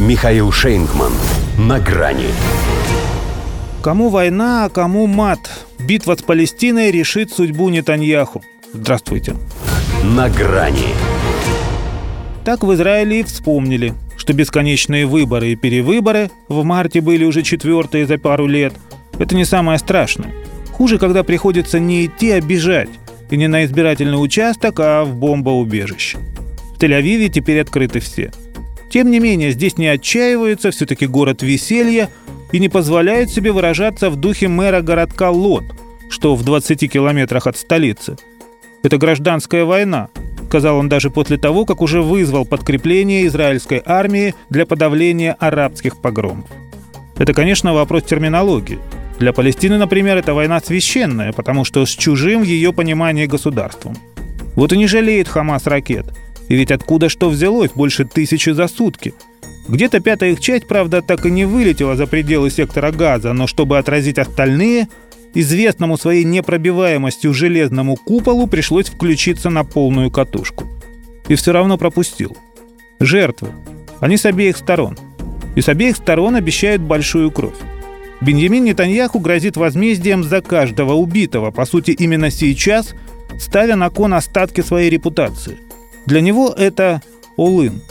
Михаил Шейнгман. На грани. Кому война, а кому мат? Битва с Палестиной решит судьбу Нетаньяху. Здравствуйте. На грани. Так в Израиле и вспомнили, что бесконечные выборы и перевыборы в марте были уже четвертые за пару лет. Это не самое страшное. Хуже, когда приходится не идти, а бежать. И не на избирательный участок, а в бомбоубежище. В Тель-Авиве теперь открыты все. Тем не менее, здесь не отчаиваются, все-таки город веселья, и не позволяют себе выражаться в духе мэра городка Лот, что в 20 километрах от столицы. Это гражданская война, сказал он даже после того, как уже вызвал подкрепление израильской армии для подавления арабских погромов. Это, конечно, вопрос терминологии. Для Палестины, например, это война священная, потому что с чужим в ее понимании государством. Вот и не жалеет Хамас ракет. И ведь откуда что взялось больше тысячи за сутки? Где-то пятая их часть, правда, так и не вылетела за пределы сектора газа, но чтобы отразить остальные, известному своей непробиваемостью железному куполу пришлось включиться на полную катушку. И все равно пропустил. Жертвы. Они с обеих сторон. И с обеих сторон обещают большую кровь. Беньямин Нетаньяху грозит возмездием за каждого убитого, по сути, именно сейчас, ставя на кон остатки своей репутации. Для него это Олын.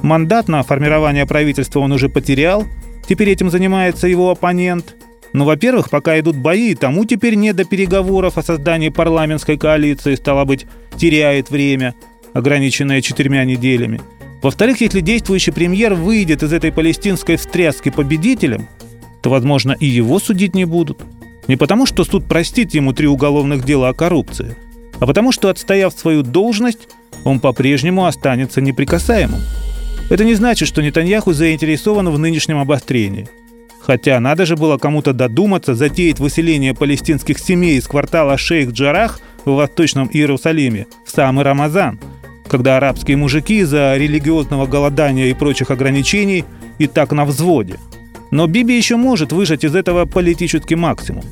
Мандат на формирование правительства он уже потерял, теперь этим занимается его оппонент. Но, во-первых, пока идут бои, тому теперь не до переговоров о создании парламентской коалиции, стало быть, теряет время, ограниченное четырьмя неделями. Во-вторых, если действующий премьер выйдет из этой палестинской встряски победителем, то, возможно, и его судить не будут. Не потому, что суд простит ему три уголовных дела о коррупции, а потому, что, отстояв свою должность, он по-прежнему останется неприкасаемым. Это не значит, что Нетаньяху заинтересован в нынешнем обострении. Хотя надо же было кому-то додуматься затеять выселение палестинских семей из квартала Шейх-Джарах в Восточном Иерусалиме в самый Рамазан, когда арабские мужики из-за религиозного голодания и прочих ограничений и так на взводе. Но Биби еще может выжать из этого политический максимум.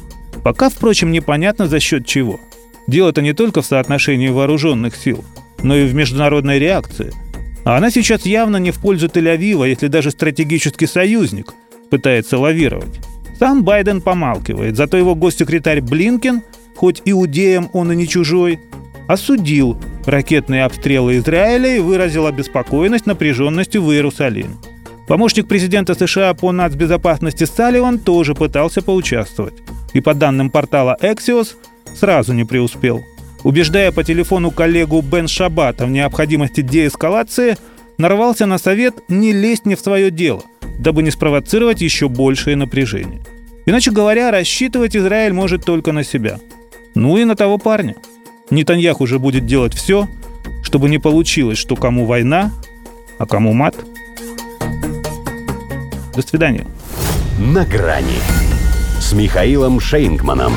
Пока, впрочем, непонятно за счет чего. Дело-то не только в соотношении вооруженных сил, но и в международной реакции – а она сейчас явно не в пользу Тель-Авива, если даже стратегический союзник пытается лавировать. Сам Байден помалкивает, зато его госсекретарь Блинкен, хоть иудеям он и не чужой, осудил ракетные обстрелы Израиля и выразил обеспокоенность напряженностью в Иерусалиме. Помощник президента США по нацбезопасности Салливан тоже пытался поучаствовать. И по данным портала Axios, сразу не преуспел – убеждая по телефону коллегу Бен Шабата в необходимости деэскалации, нарвался на совет не лезть не в свое дело, дабы не спровоцировать еще большее напряжение. Иначе говоря, рассчитывать Израиль может только на себя. Ну и на того парня. Нетаньях уже будет делать все, чтобы не получилось, что кому война, а кому мат. До свидания. На грани с Михаилом Шейнгманом.